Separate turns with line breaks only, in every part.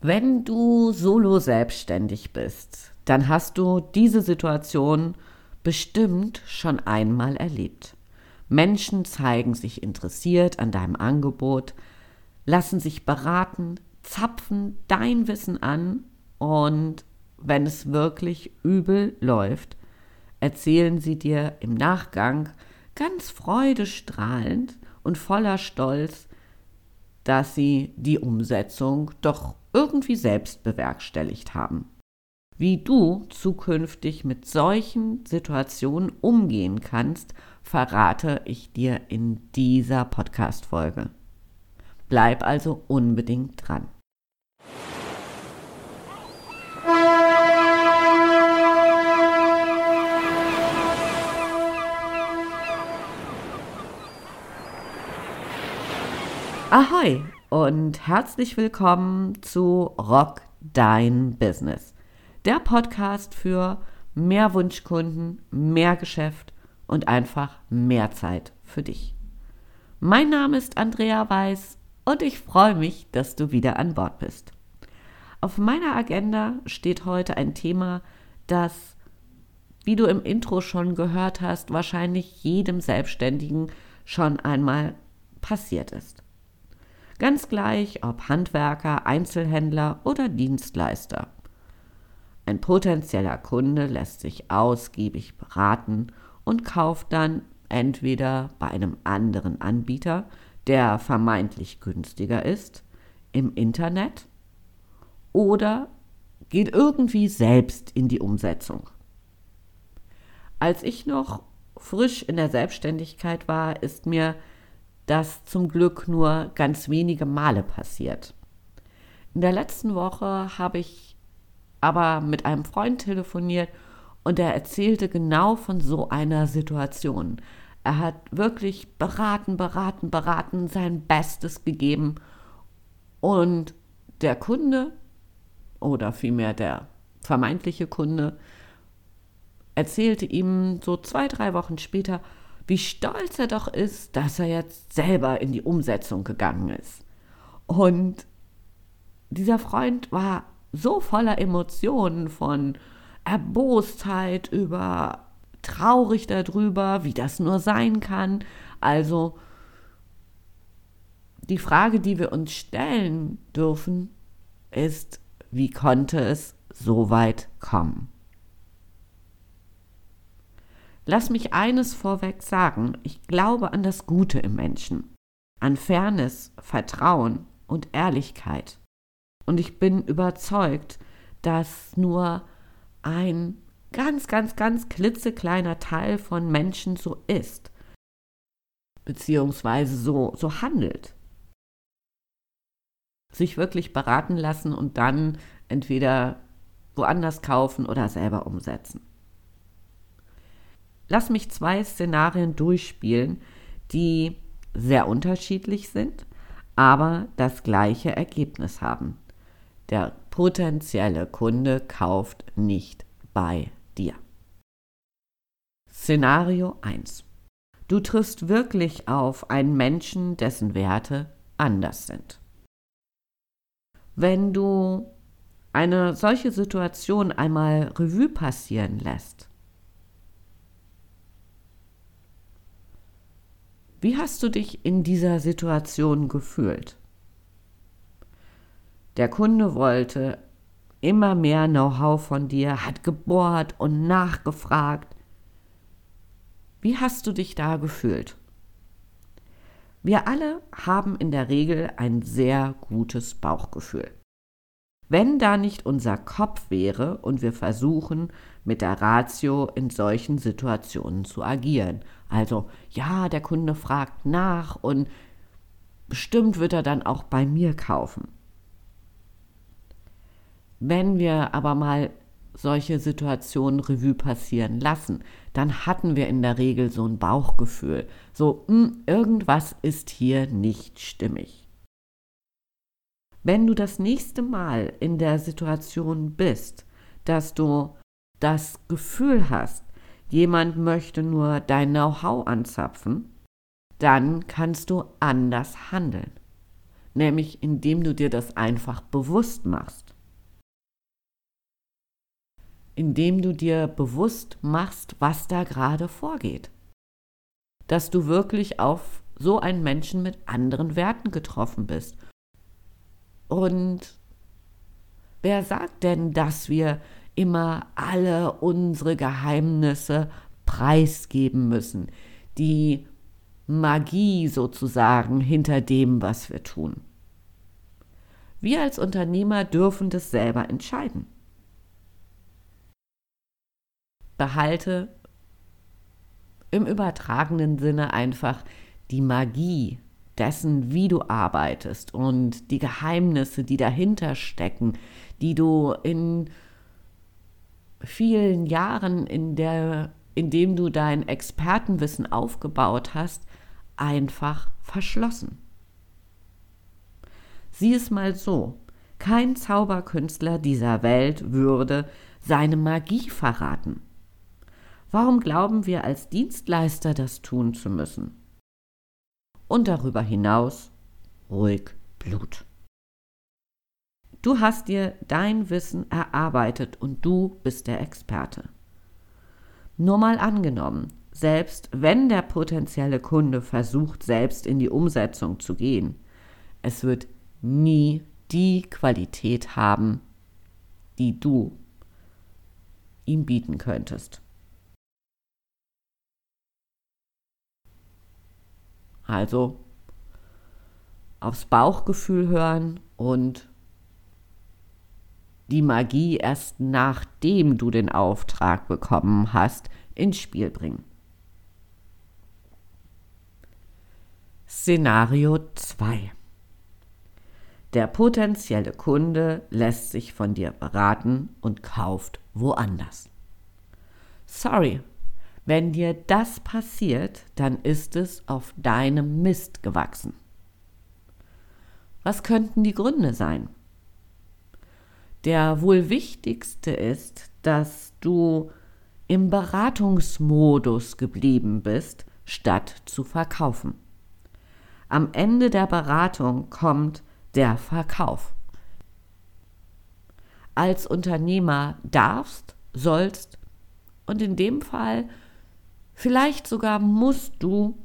Wenn du solo selbstständig bist, dann hast du diese Situation bestimmt schon einmal erlebt. Menschen zeigen sich interessiert an deinem Angebot, lassen sich beraten, zapfen dein Wissen an und wenn es wirklich übel läuft, erzählen sie dir im Nachgang ganz freudestrahlend und voller Stolz, dass sie die Umsetzung doch irgendwie selbst bewerkstelligt haben. Wie du zukünftig mit solchen Situationen umgehen kannst, verrate ich dir in dieser Podcast-Folge. Bleib also unbedingt dran. Ahoi und herzlich willkommen zu Rock Dein Business. Der Podcast für mehr Wunschkunden, mehr Geschäft und einfach mehr Zeit für dich. Mein Name ist Andrea Weiß und ich freue mich, dass du wieder an Bord bist. Auf meiner Agenda steht heute ein Thema, das, wie du im Intro schon gehört hast, wahrscheinlich jedem Selbstständigen schon einmal passiert ist. Ganz gleich, ob Handwerker, Einzelhändler oder Dienstleister. Ein potenzieller Kunde lässt sich ausgiebig beraten und kauft dann entweder bei einem anderen Anbieter, der vermeintlich günstiger ist, im Internet oder geht irgendwie selbst in die Umsetzung. Als ich noch frisch in der Selbstständigkeit war, ist mir das zum Glück nur ganz wenige Male passiert. In der letzten Woche habe ich aber mit einem Freund telefoniert und er erzählte genau von so einer Situation. Er hat wirklich beraten, beraten, beraten, sein Bestes gegeben und der Kunde oder vielmehr der vermeintliche Kunde erzählte ihm so zwei, drei Wochen später, wie stolz er doch ist, dass er jetzt selber in die Umsetzung gegangen ist. Und dieser Freund war so voller Emotionen von Erbostheit über traurig darüber, wie das nur sein kann. Also die Frage, die wir uns stellen dürfen, ist, wie konnte es so weit kommen? Lass mich eines vorweg sagen, ich glaube an das Gute im Menschen, an Fairness, Vertrauen und Ehrlichkeit. Und ich bin überzeugt, dass nur ein ganz, ganz, ganz klitzekleiner Teil von Menschen so ist, beziehungsweise so, so handelt. Sich wirklich beraten lassen und dann entweder woanders kaufen oder selber umsetzen. Lass mich zwei Szenarien durchspielen, die sehr unterschiedlich sind, aber das gleiche Ergebnis haben. Der potenzielle Kunde kauft nicht bei dir. Szenario 1. Du triffst wirklich auf einen Menschen, dessen Werte anders sind. Wenn du eine solche Situation einmal Revue passieren lässt, Wie hast du dich in dieser Situation gefühlt? Der Kunde wollte immer mehr Know-how von dir, hat gebohrt und nachgefragt. Wie hast du dich da gefühlt? Wir alle haben in der Regel ein sehr gutes Bauchgefühl. Wenn da nicht unser Kopf wäre und wir versuchen, mit der Ratio in solchen Situationen zu agieren. Also, ja, der Kunde fragt nach und bestimmt wird er dann auch bei mir kaufen. Wenn wir aber mal solche Situationen Revue passieren lassen, dann hatten wir in der Regel so ein Bauchgefühl, so mh, hm, irgendwas ist hier nicht stimmig. Wenn du das nächste Mal in der Situation bist, dass du das Gefühl hast, jemand möchte nur dein Know-how anzapfen, dann kannst du anders handeln. nämlich indem du dir das einfach bewusst machst. Indem du dir bewusst machst, was da gerade vorgeht. Dass du wirklich auf so einen Menschen mit anderen Werten getroffen bist. Und wer sagt denn, dass wir immer alle unsere Geheimnisse preisgeben müssen? Die Magie sozusagen hinter dem, was wir tun. Wir als Unternehmer dürfen das selber entscheiden. Behalte im übertragenen Sinne einfach die Magie dessen, wie du arbeitest und die Geheimnisse, die dahinter stecken, die du in vielen Jahren, in, der, in dem du dein Expertenwissen aufgebaut hast, einfach verschlossen. Sieh es mal so, kein Zauberkünstler dieser Welt würde seine Magie verraten. Warum glauben wir als Dienstleister das tun zu müssen? Und darüber hinaus ruhig Blut. Du hast dir dein Wissen erarbeitet und du bist der Experte. Nur mal angenommen, selbst wenn der potenzielle Kunde versucht, selbst in die Umsetzung zu gehen, es wird nie die Qualität haben, die du ihm bieten könntest. Also aufs Bauchgefühl hören und die Magie erst nachdem du den Auftrag bekommen hast, ins Spiel bringen. Szenario 2 Der potenzielle Kunde lässt sich von dir beraten und kauft woanders. Sorry, wenn dir das passiert, dann ist es auf deinem Mist gewachsen. Was könnten die Gründe sein? Der wohl wichtigste ist, dass du im Beratungsmodus geblieben bist, statt zu verkaufen. Am Ende der Beratung kommt der Verkauf. Als Unternehmer darfst, sollst und in dem Fall vielleicht sogar musst du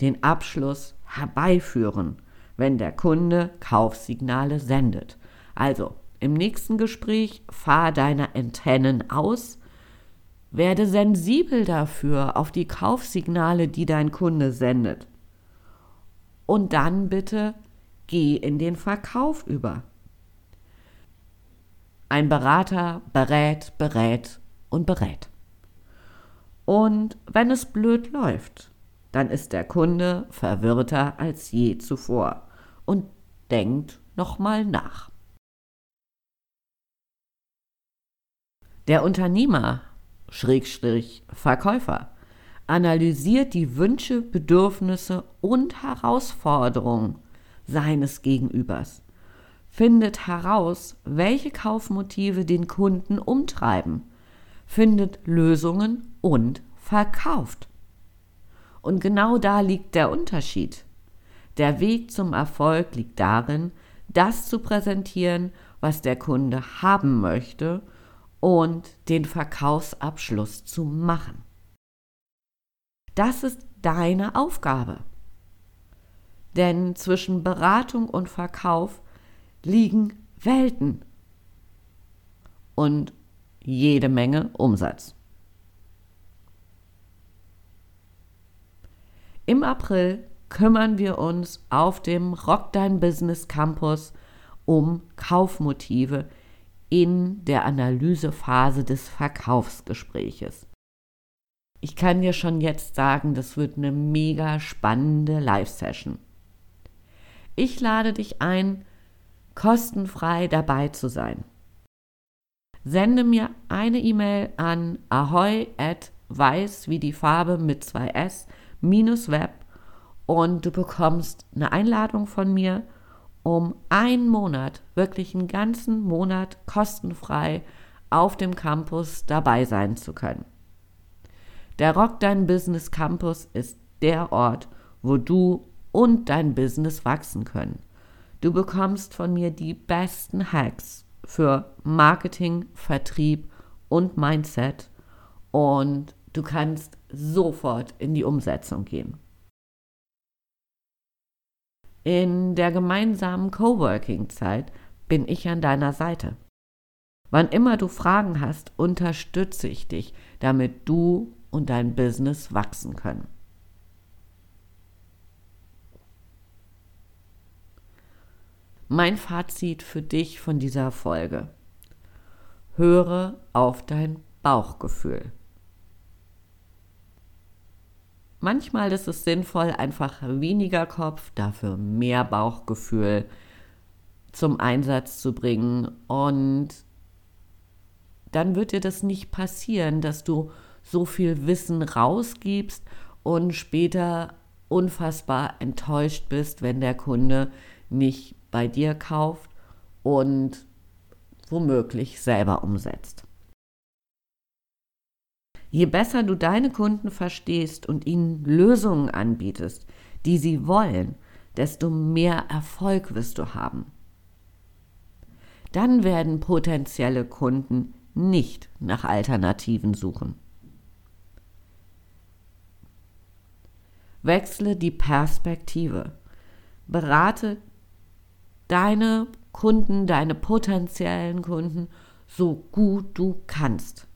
den Abschluss herbeiführen, wenn der Kunde Kaufsignale sendet. Also im nächsten Gespräch fahr deine Antennen aus, werde sensibel dafür auf die Kaufsignale, die dein Kunde sendet und dann bitte geh in den Verkauf über. Ein Berater berät, berät und berät. Und wenn es blöd läuft, dann ist der Kunde verwirrter als je zuvor und denkt nochmal nach. Der Unternehmer, Schrägstrich Verkäufer, analysiert die Wünsche, Bedürfnisse und Herausforderungen seines Gegenübers, findet heraus, welche Kaufmotive den Kunden umtreiben, findet Lösungen und verkauft. Und genau da liegt der Unterschied. Der Weg zum Erfolg liegt darin, das zu präsentieren, was der Kunde haben möchte und den Verkaufsabschluss zu machen. Das ist deine Aufgabe. Denn zwischen Beratung und Verkauf liegen Welten und jede Menge Umsatz. Im April kümmern wir uns auf dem Rock Dein Business Campus um Kaufmotive in der Analysephase des Verkaufsgespräches. Ich kann dir schon jetzt sagen, das wird eine mega spannende Live-Session. Ich lade dich ein, kostenfrei dabei zu sein. Sende mir eine E-Mail an ahoy at weiß wie die Farbe mit zwei S minus web und du bekommst eine Einladung von mir, um einen Monat, wirklich einen ganzen Monat kostenfrei auf dem Campus dabei sein zu können. Der Rock Dein Business Campus ist der Ort, wo du und dein Business wachsen können. Du bekommst von mir die besten Hacks für Marketing, Vertrieb und Mindset und du kannst sofort in die Umsetzung gehen. In der gemeinsamen Coworking-Zeit bin ich an deiner Seite. Wann immer du Fragen hast, unterstütze ich dich, damit du und dein Business wachsen können. Mein Fazit für dich von dieser Folge. Höre auf dein Bauchgefühl. Manchmal ist es sinnvoll, einfach weniger Kopf, dafür mehr Bauchgefühl zum Einsatz zu bringen. Und dann wird dir das nicht passieren, dass du so viel Wissen rausgibst und später unfassbar enttäuscht bist, wenn der Kunde nicht bei dir kauft und womöglich selber umsetzt. Je besser du deine Kunden verstehst und ihnen Lösungen anbietest, die sie wollen, desto mehr Erfolg wirst du haben. Dann werden potenzielle Kunden nicht nach Alternativen suchen. Wechsle die Perspektive. Berate deine Kunden, deine potenziellen Kunden so gut du kannst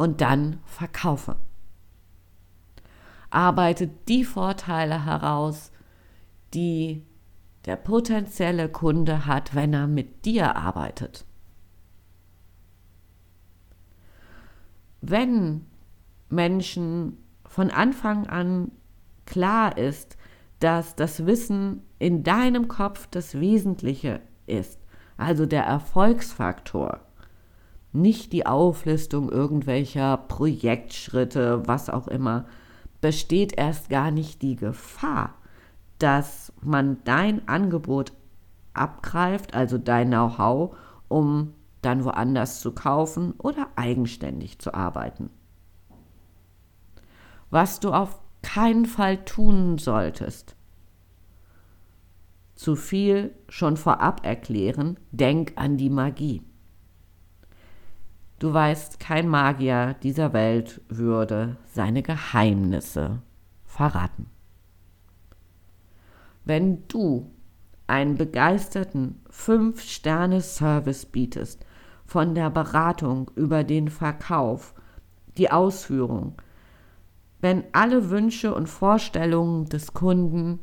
und dann verkaufe. Arbeite die Vorteile heraus, die der potenzielle Kunde hat, wenn er mit dir arbeitet. Wenn Menschen von Anfang an klar ist, dass das Wissen in deinem Kopf das Wesentliche ist, also der Erfolgsfaktor, nicht die Auflistung irgendwelcher Projektschritte, was auch immer, besteht erst gar nicht die Gefahr, dass man dein Angebot abgreift, also dein Know-how, um dann woanders zu kaufen oder eigenständig zu arbeiten. Was du auf keinen Fall tun solltest. Zu viel schon vorab erklären, denk an die Magie. Du weißt, kein Magier dieser Welt würde seine Geheimnisse verraten. Wenn du einen begeisterten 5-Sterne-Service bietest, von der Beratung über den Verkauf, die Ausführung, wenn alle Wünsche und Vorstellungen des Kunden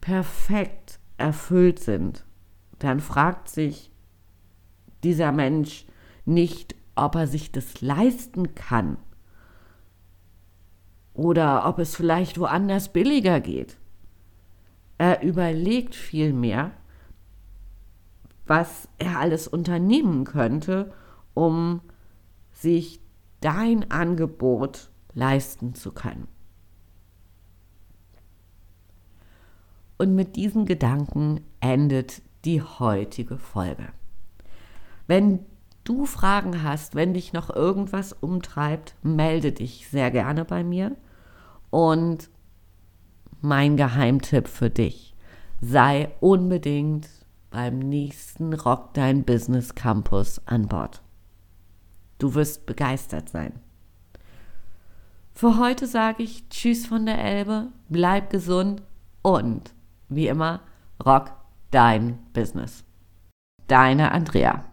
perfekt erfüllt sind, dann fragt sich dieser Mensch nicht, ob er sich das leisten kann oder ob es vielleicht woanders billiger geht. Er überlegt vielmehr, was er alles unternehmen könnte, um sich dein Angebot leisten zu können. Und mit diesen Gedanken endet die heutige Folge. Wenn du Fragen hast, wenn dich noch irgendwas umtreibt, melde dich sehr gerne bei mir. Und mein Geheimtipp für dich, sei unbedingt beim nächsten Rock Dein Business Campus an Bord. Du wirst begeistert sein. Für heute sage ich Tschüss von der Elbe, bleib gesund und wie immer, rock dein Business. Deine Andrea.